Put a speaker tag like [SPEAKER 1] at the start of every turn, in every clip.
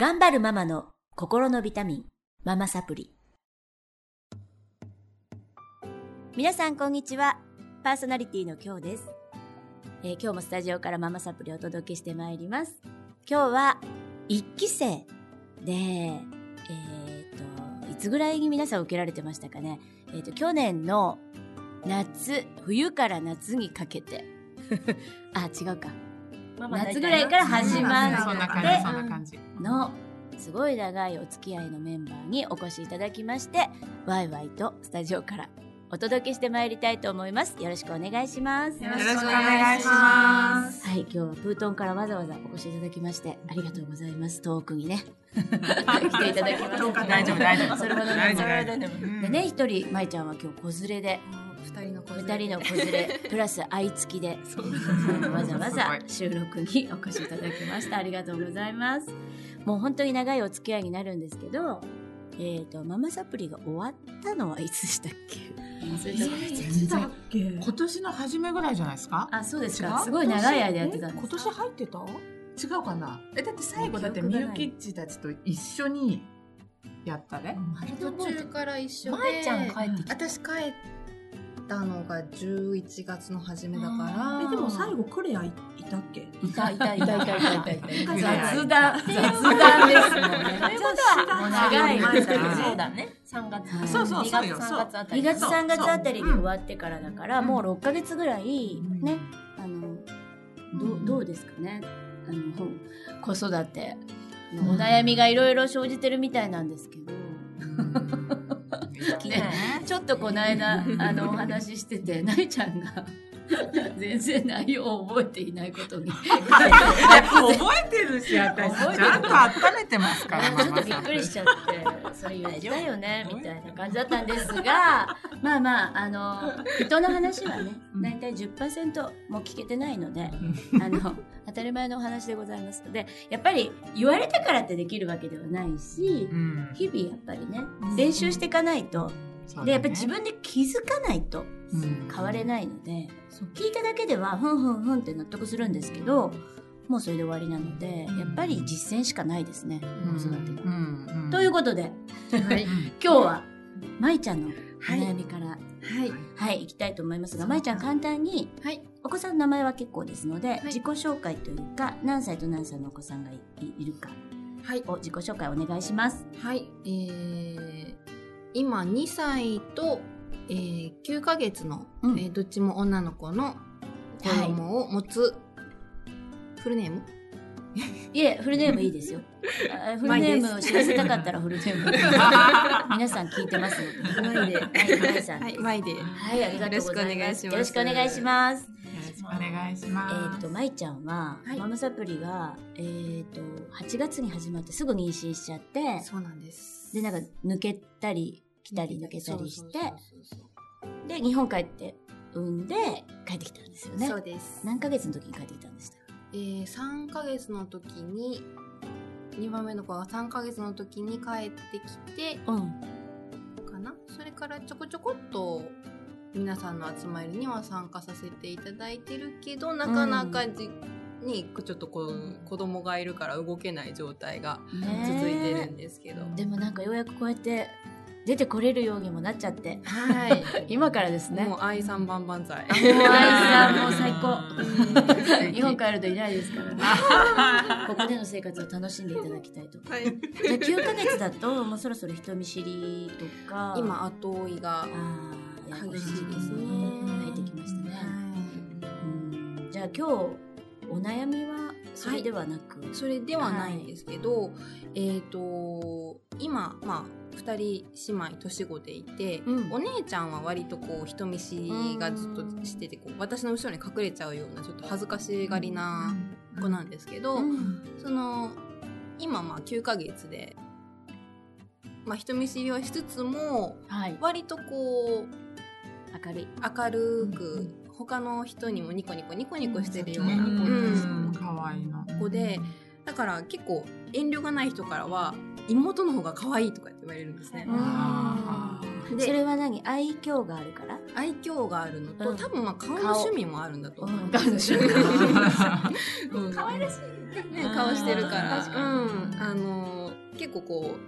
[SPEAKER 1] 頑張るママの心のビタミン、ママサプリ。皆さんこんにちは。パーソナリティの今日です。えー今日もスタジオからママサプリをお届けしてまいります。今日は一期生で、えーと、いつぐらいに皆さん受けられてましたかね。えーと、去年の夏、冬から夏にかけて。あ、違うか。夏ぐらいから始まって。のすごい長いお付き合いのメンバーにお越しいただきましてワイワイとスタジオからお届けしてまいりたいと思います。よろしくお願いします。
[SPEAKER 2] よろしくお願いします。
[SPEAKER 1] はい今日はプートンからわざわざお越しいただきましてありがとうございます。遠くにね。来ていただきまして。
[SPEAKER 2] 大丈夫、大丈夫。
[SPEAKER 1] それ
[SPEAKER 2] 大丈夫。
[SPEAKER 1] でね一人舞ちゃんは今日子連れで
[SPEAKER 3] 二人の子
[SPEAKER 1] 二人の子連れ。プラス愛付きで。わざわざ収録にお越しいただきました。ありがとうございます。もう本当に長いお付き合いになるんですけどえっ、とママサプリが終わったのはいつでしたっけ？忘れた。
[SPEAKER 2] 全然。今年の初めぐらいじゃないですか？
[SPEAKER 1] あそうですか。すごい長い間やってたんです
[SPEAKER 4] 今年入ってた？違うかな？えだって最後だって
[SPEAKER 1] 記憶がない。
[SPEAKER 4] みゆきっちたちと一緒にやったね。
[SPEAKER 3] 途中から一緒で。
[SPEAKER 1] 舞ちゃん帰ってきた。
[SPEAKER 3] 私帰ったのが11月の初めだから。
[SPEAKER 5] えでも最後クレアいたっけ？
[SPEAKER 1] いたいたいたいたいたいた。雑談雑談です。もんね
[SPEAKER 5] ということは
[SPEAKER 1] 長い
[SPEAKER 5] そうだ
[SPEAKER 6] ね。3月
[SPEAKER 4] そうそう
[SPEAKER 6] 2月3月あたり。
[SPEAKER 1] 2月3月あたりに終わってからだからもう6か月ぐらいねあのどどうですかね。あの子育てお悩みがいろいろ生じてるみたいなんですけど。ちょっとこの間あのお話ししててないちゃんが 全然内容を覚えていないことに。
[SPEAKER 2] 覚えてるし、私。ちゃんと温めてますから、
[SPEAKER 1] ちょっとびっくりしちゃって、それ言ったよね、みたいな感じだったんですが、まあまあ、あの、人の話はね、だいたい10%も聞けてないので、あの、当たり前のお話でございます。ので、やっぱり言われたからってできるわけではないし
[SPEAKER 2] う、ん。
[SPEAKER 1] 日々やっぱりね、練習していかないと、で、やっぱり自分で気づかないと。
[SPEAKER 2] うん
[SPEAKER 1] 変われないので、聞いただけでは、ふんふんふんって納得するんですけど、もうそれで終わりなので、やっぱり実践しかないですね、子育てが。
[SPEAKER 2] うん。うん。
[SPEAKER 1] ということで、
[SPEAKER 3] はい。
[SPEAKER 1] 今日は、まいちゃんのお悩みから、
[SPEAKER 3] はい。
[SPEAKER 1] はい、行きたいと思いますが、まいちゃん簡単に、
[SPEAKER 3] はい。
[SPEAKER 1] お子さんの名前は結構ですので、
[SPEAKER 3] い。
[SPEAKER 1] 自己紹介というか、何歳と何歳のお子さんがいいるか
[SPEAKER 3] はい。
[SPEAKER 1] を自己紹介お願いします。
[SPEAKER 3] はい。えー、今2歳と、えー、9ヶ月の、
[SPEAKER 1] うん
[SPEAKER 3] えーどっちも女の子の子供を持つ、フルネーム？
[SPEAKER 1] いえ、フルネームいいですよ。あ フルネームを知らせたかったらフルネーム。皆さん聞いてますので。
[SPEAKER 3] マイで
[SPEAKER 1] はい、さん。
[SPEAKER 3] はいマイで
[SPEAKER 1] はい、ありがとうございます。よ
[SPEAKER 3] よろしくお
[SPEAKER 1] 願
[SPEAKER 3] 願いしま
[SPEAKER 1] す。
[SPEAKER 2] よろしくお願いし
[SPEAKER 1] え
[SPEAKER 2] ます。
[SPEAKER 1] っと、まいちゃんは、
[SPEAKER 3] はい
[SPEAKER 1] ママサプリが、えっと、8月に始まってすぐ妊娠しちゃって、
[SPEAKER 3] そうなんです
[SPEAKER 1] で、なんか抜けたり、来たり抜けたりして、で、日本帰って産んで帰ってきたんですよね。
[SPEAKER 3] そうです。
[SPEAKER 1] 何ヶ月の時に帰ってきたんでした？
[SPEAKER 3] えー、3ヶ月の時に2番目の子が3ヶ月の時に帰ってきて
[SPEAKER 1] うん。
[SPEAKER 3] かなそれからちょこちょこっと皆さんの集まりには参加させていただいてるけどなかなかじ、にちょっとこう子供がいるから動けない状態が続いてるんですけど、
[SPEAKER 1] でもなんかようやくこうやって出てこれるようにもなっちゃって、
[SPEAKER 3] はい。
[SPEAKER 1] 今からですね。
[SPEAKER 3] もう愛さん万々歳。
[SPEAKER 1] もう愛さんもう最高。日本帰るといないですからね。ここでの生活を楽しんでいただきたいと。
[SPEAKER 3] はい。
[SPEAKER 1] じゃあ9ヶ月だともうそろそろ人見知りとか。
[SPEAKER 3] 今後追いが激しいですね。
[SPEAKER 1] 入ってきましたね、うん。じゃあ今日お悩みはそれではなく、
[SPEAKER 3] それではないんですけど、えっ、と今まあ2人姉妹年子でいて、
[SPEAKER 1] うん。
[SPEAKER 3] お姉ちゃんは割とこう人見知りがずっとしててこう私の後ろに隠れちゃうようなちょっと恥ずかしがりな子なんですけど、
[SPEAKER 1] うん。
[SPEAKER 3] その今まあ9ヶ月で、まあ、人見知りはしつつも
[SPEAKER 1] はい。
[SPEAKER 3] 割とこう
[SPEAKER 1] 明るい。
[SPEAKER 3] 明るく他の人にもニコニコニコニコしてるような、
[SPEAKER 2] う
[SPEAKER 3] うん。
[SPEAKER 2] ん、かわいいな。
[SPEAKER 3] 子でだから結構遠慮がない人からは妹の方が可愛いとかって言われるんですね。
[SPEAKER 1] それは何？愛嬌があるから？
[SPEAKER 3] 愛嬌があるのと、
[SPEAKER 1] うん。
[SPEAKER 3] 多分まあ顔の趣味もあるんだと思う。
[SPEAKER 1] うん顔の趣味。
[SPEAKER 3] うん。
[SPEAKER 6] 可愛らしい。
[SPEAKER 3] ね、顔してるから。うん。あのー結構こう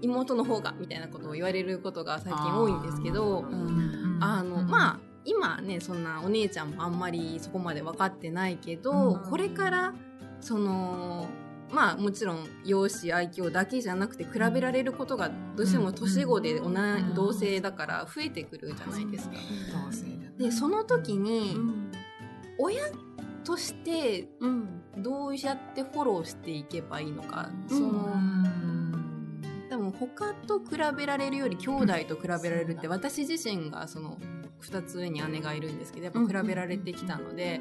[SPEAKER 3] 妹の方がみたいなことを言われることが最近多いんですけど
[SPEAKER 1] うん。
[SPEAKER 3] あのまあ今ねそんなお姉ちゃんもあんまりそこまで分かってないけど、
[SPEAKER 2] うん。
[SPEAKER 3] これからそのまあもちろん容姿愛嬌だけじゃなくて比べられることがどうしても年子で同い同性だから増えてくるじゃないですか。でその時に
[SPEAKER 1] うん。
[SPEAKER 3] 親として
[SPEAKER 1] うん。
[SPEAKER 3] どうやってフォローしていけばいいのか、
[SPEAKER 1] うん。
[SPEAKER 3] その多分他と比べられるより兄弟と比べられるって私自身がその2つ上に姉がいるんですけどやっぱ比べられてきたので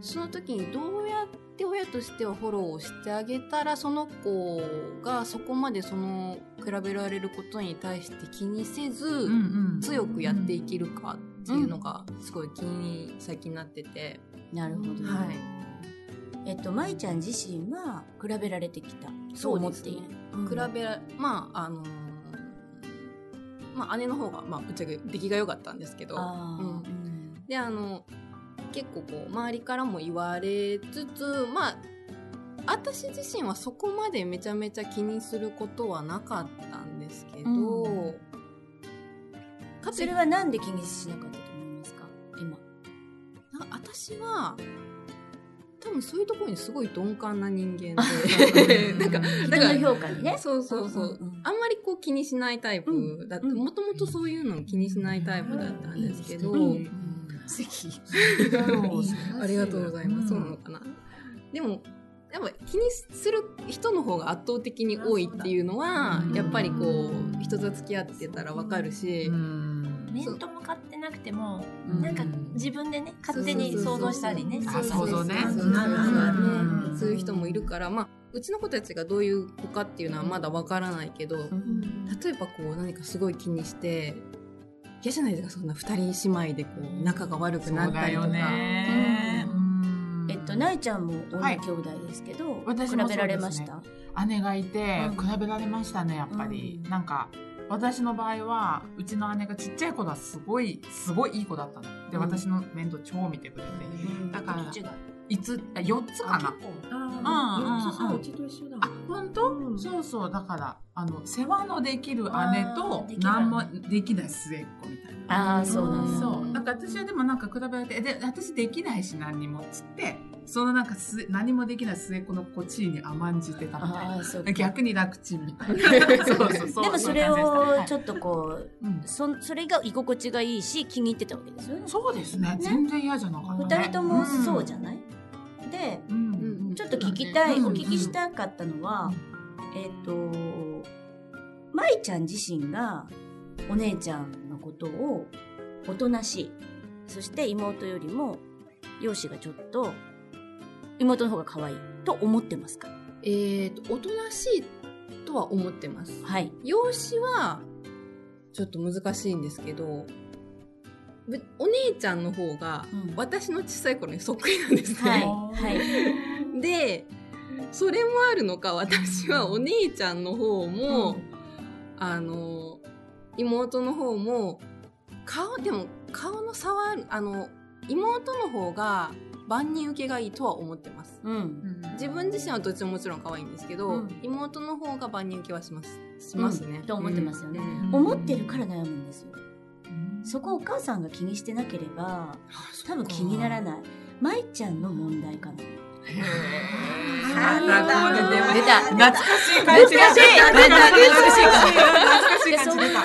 [SPEAKER 3] その時にどうやって親としてはフォローをしてあげたらその子がそこまでその比べられることに対して気にせず強くやっていけるかっていうのがすごい気に最近なってて。
[SPEAKER 1] なるほど、
[SPEAKER 3] はい
[SPEAKER 1] えっと舞ちゃん自身は比べられてきた。と思っている、うん。
[SPEAKER 3] 比べらまああのーまあ姉の方がまあぶっちゃけ出来が良かったんですけど。うん。であの結構こう周りからも言われつつまあ私自身はそこまでめちゃめちゃ気にすることはなかったんですけど、
[SPEAKER 1] うん。それはなんで気にしなかったと思いますか？今。
[SPEAKER 3] な私は多分そういうところにすごい鈍感な人間
[SPEAKER 2] う
[SPEAKER 3] で。
[SPEAKER 2] ん
[SPEAKER 3] なんか
[SPEAKER 1] 人
[SPEAKER 3] だか
[SPEAKER 1] 評価にね。
[SPEAKER 3] そうそうそう。
[SPEAKER 1] んんん。
[SPEAKER 3] あんまりこう気にしないタイプだった。
[SPEAKER 1] うん。
[SPEAKER 3] もともとそういうの気にしないタイプだったんですけど、
[SPEAKER 1] うん。
[SPEAKER 2] うん。
[SPEAKER 3] ありがとうございます。そうなのかな。でも、やっぱ気にする人の方が圧倒的に多いっていうのは
[SPEAKER 2] う、ん。
[SPEAKER 3] やっぱりこう、人と付き合ってたらわかるし、
[SPEAKER 5] 面と向かってなくても、
[SPEAKER 1] うん。
[SPEAKER 5] なんか自分でね勝手に想像したりね。
[SPEAKER 2] あ想像ね。
[SPEAKER 3] そうそういう人もいるから、まあ、うちの子たちがどういう子かっていうのはまだわからないけど、
[SPEAKER 1] うん。
[SPEAKER 3] 例えばこう何かすごい気にして嫌じゃないですかそんな二人姉妹でこう仲が悪くなったりとか。
[SPEAKER 1] えっと、なえちゃんも
[SPEAKER 2] はい。
[SPEAKER 1] 女兄弟ですけど、
[SPEAKER 2] 私も
[SPEAKER 1] 比べられました、
[SPEAKER 2] 姉がいて
[SPEAKER 1] うん。
[SPEAKER 2] 比べられましたねやっぱり、
[SPEAKER 1] うん。
[SPEAKER 2] なんか私の場合はうちの姉がちっちゃい子はすごいすごいいい子だったの。で、
[SPEAKER 1] うん。
[SPEAKER 2] 私の面倒超見てくれて。
[SPEAKER 1] うん。
[SPEAKER 2] だからいつあ4つかな。
[SPEAKER 5] あ
[SPEAKER 2] うんうんうん。
[SPEAKER 5] うちと一緒だ。
[SPEAKER 2] あ本当、
[SPEAKER 5] うん。
[SPEAKER 2] そうそうだからあの世話のできる姉と何もできない末っ子みたいな。
[SPEAKER 1] ああそうなんだ。
[SPEAKER 2] そう。なんか私はでもなんか比べられてで私できないし何にも。っつってそのなんかす何もできない末っ子の子地位に甘んじてたみたいな。逆に楽ちんみたいな。そうそうそう。
[SPEAKER 1] でもそれをちょ
[SPEAKER 2] っ
[SPEAKER 1] っとこう、
[SPEAKER 2] うん
[SPEAKER 1] そそれが居心地がいいし気に入ってたわけですよね。
[SPEAKER 2] そうですね。全然嫌じゃなかった、ね、
[SPEAKER 1] 二人ともそうじゃない、で
[SPEAKER 2] うん、
[SPEAKER 3] うん
[SPEAKER 1] ちょっと聞きたい、
[SPEAKER 2] うん。
[SPEAKER 1] お聞きしたかったのは、えっ、と舞ちゃん自身がお姉ちゃんのことをおとなしい。そして妹よりも容姿がちょっと妹の方が可愛い。と思ってますか？
[SPEAKER 3] えーとおとなしいとは思ってます。
[SPEAKER 1] はい。
[SPEAKER 3] 容姿はちょっと難しいんですけどぶお姉ちゃんの方が
[SPEAKER 1] うん。
[SPEAKER 3] 私の小さい頃にそっくりなんですね、
[SPEAKER 1] はい。はい。
[SPEAKER 3] でそれもあるのか私はお姉ちゃんの方も、あの妹の方も顔でも顔の差はあるあの妹の方が万人受けがいいとは思ってます。
[SPEAKER 1] うん。
[SPEAKER 3] 自分自身はどっちももちろん可愛いんですけど、
[SPEAKER 1] うん。
[SPEAKER 3] 妹の方が万人受けはします。しますね、
[SPEAKER 1] と思ってますよね、
[SPEAKER 3] うん。
[SPEAKER 1] 思ってるから悩むんですよそこをお母さんが気にしてなければ多分気にならない。舞ちゃんの問題かな。
[SPEAKER 2] なるほど。
[SPEAKER 1] 出た
[SPEAKER 2] 懐かしい感じが
[SPEAKER 1] 懐かしい。
[SPEAKER 2] 懐かしい。
[SPEAKER 1] 懐かしい。
[SPEAKER 2] 懐かしい感じ出た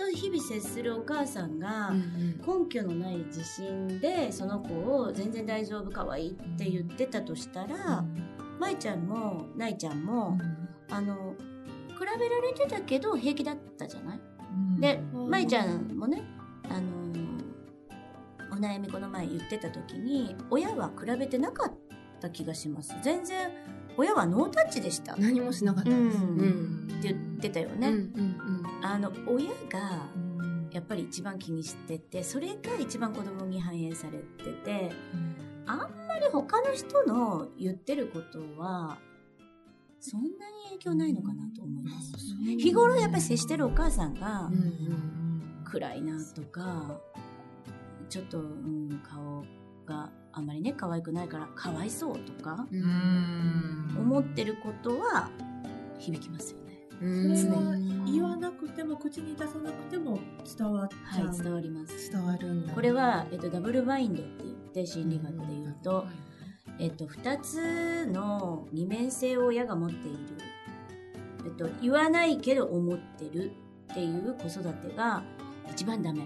[SPEAKER 1] と日々接するお母さんが
[SPEAKER 3] うん
[SPEAKER 1] 根拠のない自信でその子を全然大丈夫可愛いって言ってたとしたら舞ちゃんもないちゃん。もあの比べられてたけど平気だったじゃない？で
[SPEAKER 3] うん。
[SPEAKER 1] 舞ちゃんもねあのお悩みこの前言ってた時に親は比べてなかった気がします。全然親はノータッチでした。って
[SPEAKER 3] 何もしなかったです、
[SPEAKER 1] うん。
[SPEAKER 3] うん。
[SPEAKER 1] 言ってたよ
[SPEAKER 3] うん
[SPEAKER 1] ね、
[SPEAKER 3] うん。
[SPEAKER 1] あの親がやっぱり一番気にしててそれが一番子供に反映されててあんまり他の人の言ってることはそんなに影響ないのかなと思います。日頃やっぱり接してるお母さんが
[SPEAKER 3] うんうん。
[SPEAKER 1] 暗いなとかちょっと、うん、顔があんまりね可愛くないからかわいそうとか
[SPEAKER 3] う
[SPEAKER 2] うんん
[SPEAKER 1] 思ってることは響きますよね。
[SPEAKER 3] うん
[SPEAKER 5] それは言わなくても口に出さなくても伝わっちゃう、
[SPEAKER 1] はい、伝わります。
[SPEAKER 5] 伝わるんだ
[SPEAKER 1] これは、えっと、ダブルバインドって言って心理学で言うと、えっと、二つの二面性を親が持っている。えっと、言わないけど思ってるっていう子育てが一番ダメ。
[SPEAKER 2] う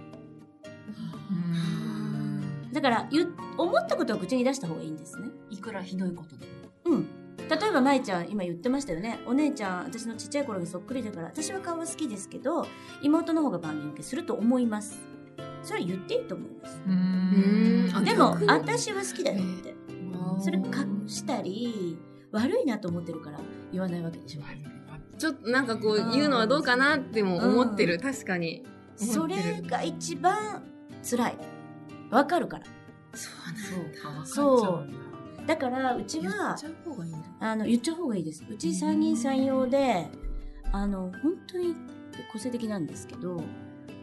[SPEAKER 2] ん
[SPEAKER 1] だから、言う思ったことは口に出した方がいいんですね。
[SPEAKER 5] いくらひどいことでも
[SPEAKER 1] うん。例えば、舞ちゃん、今言ってましたよね。お姉ちゃん、私のちっちゃい頃にそっくりだから、私は顔は好きですけど、妹の方が万人受けすると思います。それは言っていいと思います。
[SPEAKER 2] うん
[SPEAKER 3] あ
[SPEAKER 1] でも私は好きだよって。それ隠したり、悪いなと思ってるから言わないわけでしょ。
[SPEAKER 3] ちょっとなんかこう言うのはどうかなっても思ってる、確かに
[SPEAKER 1] それが一番辛い。わかるから。
[SPEAKER 3] そう
[SPEAKER 2] そうだ。
[SPEAKER 1] だから、うちはあの、言っちゃう方がいいです。うち三人三様で、あの、本当に個性的なんですけど、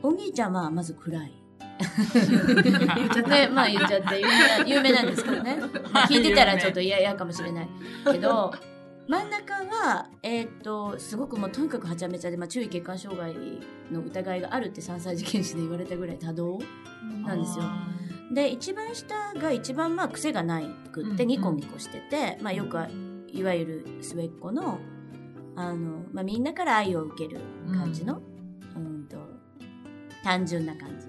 [SPEAKER 1] お兄ちゃんはまず暗い。言っちゃって、まあ言っちゃって有名な、有名なんですけどね。聞いてたらちょっと嫌々かもしれないけど、真ん中は、えーっと、すごくもうとにかくはちゃめちゃで、まあ、注意欠陥障害の疑いがあるって3歳児検診で言われたぐらい多動なんですよ。で、一番下が一番まあ癖がないくって
[SPEAKER 2] うん。
[SPEAKER 1] ニコニコしてて、まあよくあいわゆる末っ子の、あの、まあみんなから愛を受ける感じの、うん、と、単純な感じ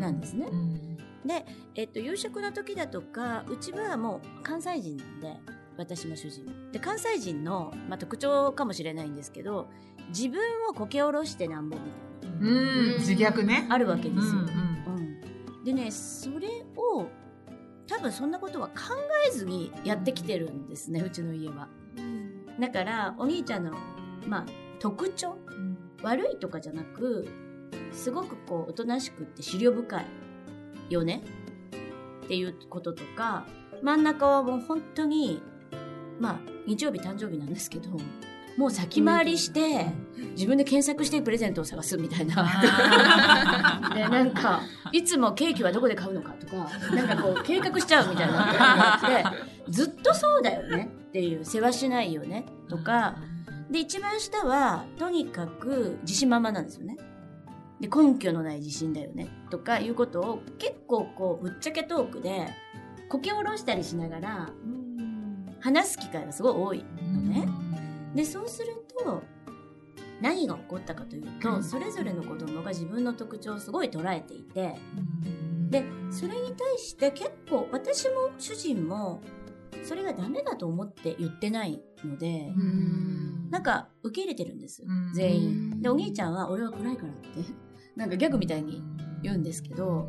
[SPEAKER 1] なんですね。
[SPEAKER 2] うん。
[SPEAKER 1] で、えっと、夕食の時だとか、うちはもう関西人なんで、私も主人も。で、関西人の、まあ、特徴かもしれないんですけど、自分をこけ下ろしてなんぼみたい
[SPEAKER 2] うん、自虐ね。
[SPEAKER 1] な、あるわけですよ。
[SPEAKER 2] うん
[SPEAKER 1] うん。でね、それを、多分そんなことは考えずにやってきてるんですね、うちの家は。だから、お兄ちゃんの、まあ、特徴？悪いとかじゃなく、すごくこう、おとなしくって思慮深いよね？っていうこととか、真ん中はもう本当に、まあ、日曜日誕生日なんですけど、もう先回りして、自分で検索してプレゼントを探すみたいな。で、なんか、いつもケーキはどこで買うのかとか、なんかこう、計画しちゃうみたいなって、ずっとそうだよねっていう、世話しないよねとか、で、一番下は、とにかく自信満々なんですよね。で、根拠のない自信だよね。とかいうことを結構こう、ぶっちゃけトークで、こけ下ろしたりしながら、話す機会がすごい多いのね。で、そうすると、何が起こったかというと、
[SPEAKER 2] うん
[SPEAKER 1] それぞれの子供が自分の特徴をすごい捉えていて、で、それに対して結構、私も主人も、それがダメだと思って言ってないので、なんか受け入れてるんです。
[SPEAKER 2] うん
[SPEAKER 1] 全
[SPEAKER 3] う
[SPEAKER 1] 員。
[SPEAKER 3] ん
[SPEAKER 1] で、お兄ちゃんは俺は暗いからって、なんかギャグみたいに言うんですけど、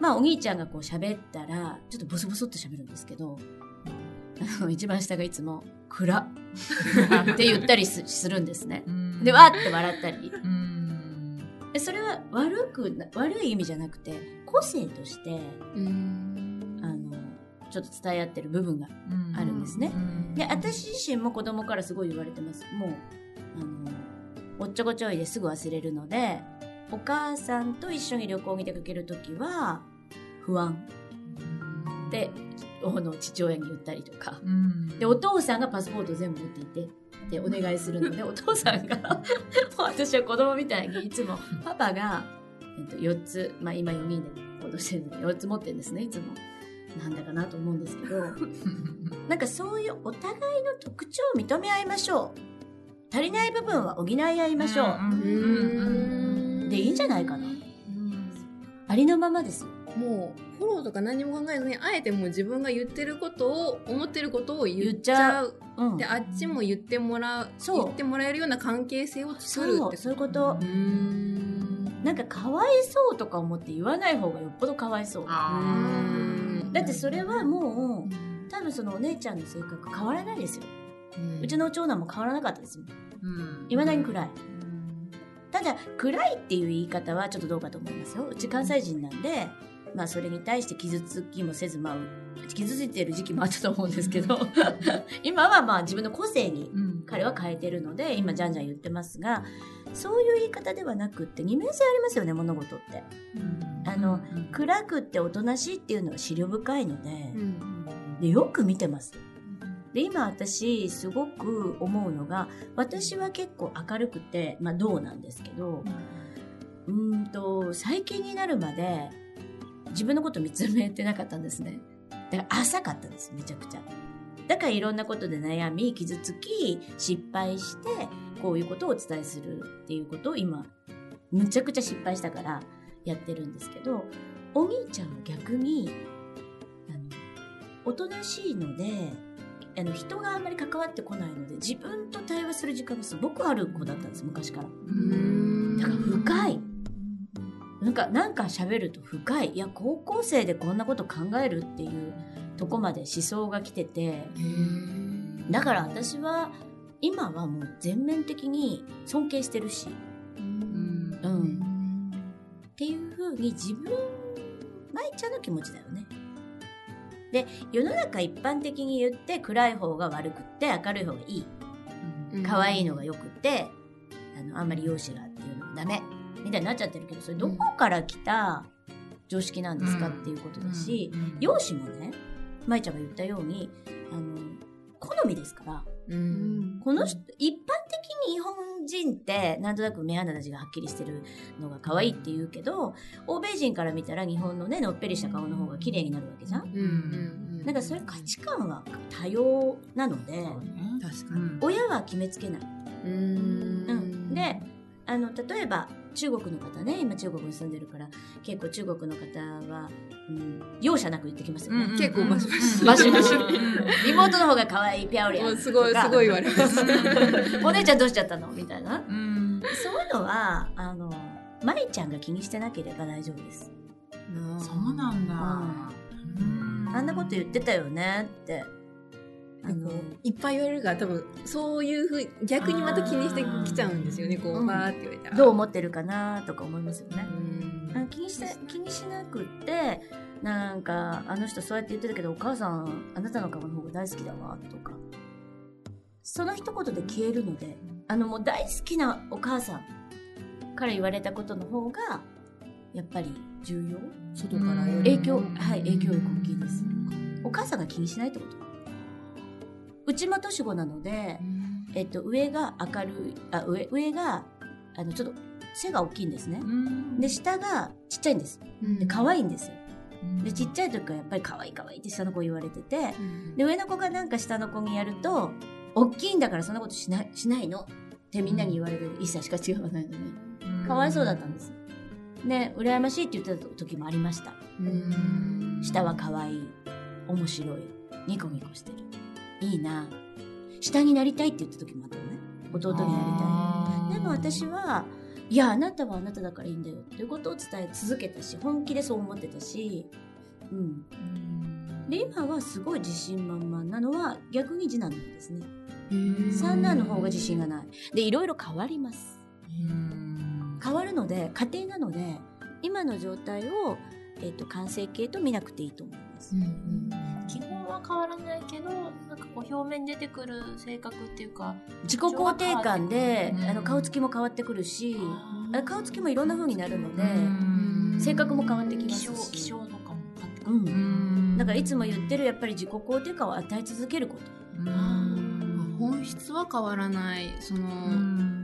[SPEAKER 1] まあお兄ちゃんがこう喋ったら、ちょっとボソボソっと喋るんですけど、一番下がいつも、暗っ って言ったりすするんですね。で、わーって笑ったり。
[SPEAKER 2] うん。
[SPEAKER 1] でそれは悪くな、悪い意味じゃなくて、個性として、あの、ちょっと伝え合ってる部分があるんですね。
[SPEAKER 2] うん。
[SPEAKER 1] で、私自身も子供からすごい言われてます。もう、あの、おっちょこちょいですぐ忘れるので、お母さんと一緒に旅行に出かけるときは、不安。って、あの、父親に言ったりとか。
[SPEAKER 2] うん
[SPEAKER 1] で、お父さんがパスポート全部持っていて、ってお願いするので、お父さんが、私は子供みたいにいつも、パパが、えっと、4つ、まあ今4人で行動してるので、4つ持ってるんですね、いつも。なんだかなと思うんですけど、なんかそういうお互いの特徴を認め合いましょう。足りない部分は補い合いましょう。
[SPEAKER 2] うん
[SPEAKER 1] でいいんじゃないかな。ありのままですよ。
[SPEAKER 3] もうフォローとか何も考えずにあえてもう自分が言ってることを思ってることを言っちゃう
[SPEAKER 1] うん
[SPEAKER 3] で。あっちも言ってもらう
[SPEAKER 1] そう
[SPEAKER 3] 言ってもらえるような関係性を作る
[SPEAKER 1] そう、
[SPEAKER 3] って
[SPEAKER 1] そういうこと
[SPEAKER 3] う。ん
[SPEAKER 1] なんかかわいそうとか思って言わない方がよっぽどかわいそう。
[SPEAKER 2] あ
[SPEAKER 1] だってそれはもう、多分そのお姉ちゃんの性格変わらないですよ。うちの長男も変わらなかったですよ。
[SPEAKER 2] ーうん
[SPEAKER 1] いまだに暗い。ただ、暗いっていう言い方はちょっとどうかと思いますよ。うち関西人なんで、まあそれに対して傷つきもせず、まあ、傷ついてる時期もあったと思うんですけど、今はまあ自分の個性に
[SPEAKER 2] うん。
[SPEAKER 1] 彼は変えてるので今じゃんじゃん言ってますがそういう言い方ではなくって二面性ありますよね物事って。あの暗くっておとなしいっていうのは思慮深いのででよく見てます。で今私すごく思うのが私は結構明るくてまあどうなんですけどうーんと最近になるまで自分のこと見つめてなかったんですね。だから浅かったですめちゃくちゃ。だからいろんなことで悩み傷つき失敗してこういうことをお伝えするっていうことを今むちゃくちゃ失敗したからやってるんですけどお兄ちゃんは逆にあのおとなしいのであの人があんまり関わってこないので自分と対話する時間がすごくある子だったんです昔から。だから深いなんかなんか喋ると深い。いや高校生でこんなこと考えるっていうとこまで思想が来てて。だから私は今はもう全面的に尊敬してるし。うん。っていうふうに自分舞ちゃんの気持ちだよね。で世の中一般的に言って暗い方が悪くって明るい方がいい。可愛いのがよくってあのあんまり容姿がっていうのもダメみたいになっちゃってるけどそれどこから来た常識なんですかっていうことだし、容姿もね舞ちゃんが言ったようにあの好みですから。この人一般的に日本人ってなんとなく目鼻立ちがはっきりしてるのが可愛いって言うけど欧米人から見たら日本のねのっぺりした顔の方が綺麗になるわけじゃん。なんかそういう価値観は多様なので
[SPEAKER 3] 確かに。
[SPEAKER 1] 親は決めつけない。
[SPEAKER 3] うん。
[SPEAKER 1] うん、であの例えば中国の方ね今中国に住んでるから結構中国の方は、うん、容赦なく言ってきますよね。
[SPEAKER 3] 結構バシバシ。
[SPEAKER 1] バシバシ。妹の方が可愛いピャオリア
[SPEAKER 3] すごいすごい言われます。
[SPEAKER 1] お姉ちゃんどうしちゃったの？みたいな。
[SPEAKER 2] うん。
[SPEAKER 1] そういうのはあの舞ちゃんが気にしてなければ大丈夫です。
[SPEAKER 2] そうなんだ。
[SPEAKER 1] あんなこと言ってたよねってあの
[SPEAKER 3] いっぱい言われるから多分そういうふう逆にまた気にしてきちゃうんですよねこ
[SPEAKER 1] う
[SPEAKER 3] ーって言われたら
[SPEAKER 1] どう思ってるかなとか思いますよね。
[SPEAKER 3] うん。
[SPEAKER 1] あ気にして気にしなくってなんかあの人そうやって言ってたけどお母さんあなたの顔の方が大好きだわとか。その一言で消えるのであのもう大好きなお母さんから言われたことの方がやっぱり重要？
[SPEAKER 3] 外から
[SPEAKER 1] 影響はい影響力大きいです。お母さんが気にしないってこと？うちも年子なので、えっと、上が明るいあ上上があのちょっと背が大きいんですね。で下がちっちゃいんです。で可愛いんです。よでちっちゃい時からやっぱり可愛い可愛いって下の子言われててで上の子がなんか下の子にやると大きいんだからそんなことしないしないの？ってみんなに言われる。1歳しか違わないのに。かわいそうだったんです。で羨ましいって言ってた時もありました。下は可愛い面白いニコニコしてるいいな。下になりたいって言った時もあったのね。弟になりたい。でも私はいやあなたはあなただからいいんだよっていうことを伝え続けたし本気でそう思ってたし。うん。で今はすごい自信満々なのは逆に次男なんですね。三男の方が自信がない。でいろいろ変わります。変わるので家庭なので今の状態を、えっと完成形と見なくていいと思います、
[SPEAKER 5] 基本は変わらないけどなんかこう表面に出てくる性格っていうか
[SPEAKER 1] 自己肯定感で
[SPEAKER 2] うん
[SPEAKER 1] あの顔つきも変わってくるし顔つきもいろんな風になるので
[SPEAKER 2] うん。
[SPEAKER 1] 性格も変わってきま
[SPEAKER 5] 気象
[SPEAKER 1] すし。
[SPEAKER 5] 気象とかも変わって。くる、
[SPEAKER 1] うん。
[SPEAKER 2] うん
[SPEAKER 1] だからいつも言ってるやっぱり自己肯定感を与え続けること。
[SPEAKER 2] うん。
[SPEAKER 3] 本質は変わらないその、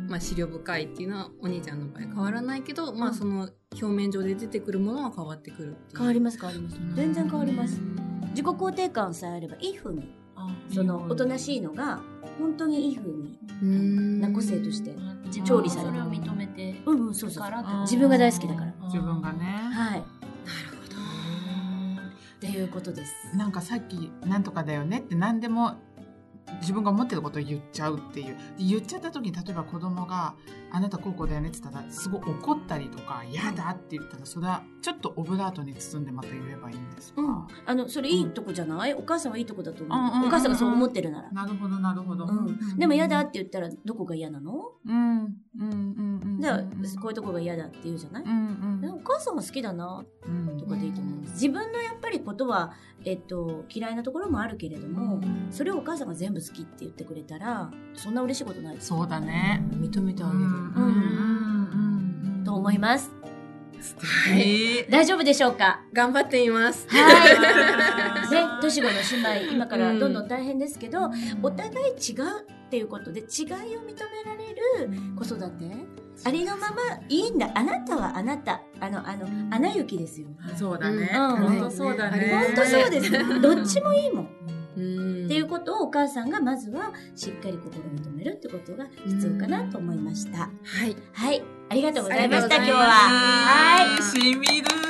[SPEAKER 3] まあ、資料深いっていうのはお兄ちゃんの場合変わらないけど、まあその表面上で出てくるものは変わってくる
[SPEAKER 1] 変わります変わります。全然変わります自己肯定感さえあればいい風に
[SPEAKER 5] あ
[SPEAKER 1] そのおとなしいのが本当にいい風に
[SPEAKER 3] うん。
[SPEAKER 1] な個性として
[SPEAKER 5] 自
[SPEAKER 1] 調理される
[SPEAKER 5] それを認めて
[SPEAKER 1] うんうんそうそう。自分が大好きだから。
[SPEAKER 2] 自分がね。
[SPEAKER 1] はい。っ
[SPEAKER 3] なるほど。
[SPEAKER 1] ていうことです。
[SPEAKER 2] なんかさっき「なんとかだよね」って何でも自分が思ってることを言っちゃうっていう。で言っちゃった時に例えば子供が「あなたこうこうだよね」って言ったらすごい怒ったりとか「嫌だ」って言ったらそれはちょっとオブラートに包んでまた言えばいいんですか、
[SPEAKER 1] うん。あのそれいいとこじゃない、お母さんはいいとこだと思う、
[SPEAKER 2] うんうんうんうん。
[SPEAKER 1] お母さんがそう思ってるなら、
[SPEAKER 2] なるほどなるほど、
[SPEAKER 1] うん、でも嫌だって言ったらどこが嫌なの、
[SPEAKER 2] うんうんうんうん
[SPEAKER 1] じゃあこういうとこが嫌だって言うじゃない、
[SPEAKER 2] うん
[SPEAKER 1] でもお母さんが好きだな
[SPEAKER 2] うん
[SPEAKER 1] とかでいいと思うんです。自分のやっぱりことは、えっと、嫌いなところもあるけれども、それをお母さんが全部部好きって言ってくれたら、そんな嬉しいことないです。
[SPEAKER 2] そうだね。
[SPEAKER 3] 認めてあげる。
[SPEAKER 2] うん
[SPEAKER 1] と思います。
[SPEAKER 2] はい。
[SPEAKER 1] 大丈夫でしょうか？
[SPEAKER 3] 頑張っています。
[SPEAKER 1] はい。ね、年子の姉妹、今からどんどん大変ですけど、お互い違うっていうことで、違いを認められる子育て、ありのままいいんだ。あなたはあなた。あの、あの、アナ雪ですよ。
[SPEAKER 2] そうだね。
[SPEAKER 1] うん
[SPEAKER 2] 本当そうだね。
[SPEAKER 1] 本当そうです。どっちもいいもん。っ
[SPEAKER 3] うん
[SPEAKER 1] ていうことをお母さんがまずはしっかり心に留めるってことが必要かなと思いました。
[SPEAKER 3] はい。
[SPEAKER 1] はい。ありがとうございました、今日は。はい。
[SPEAKER 2] しみる。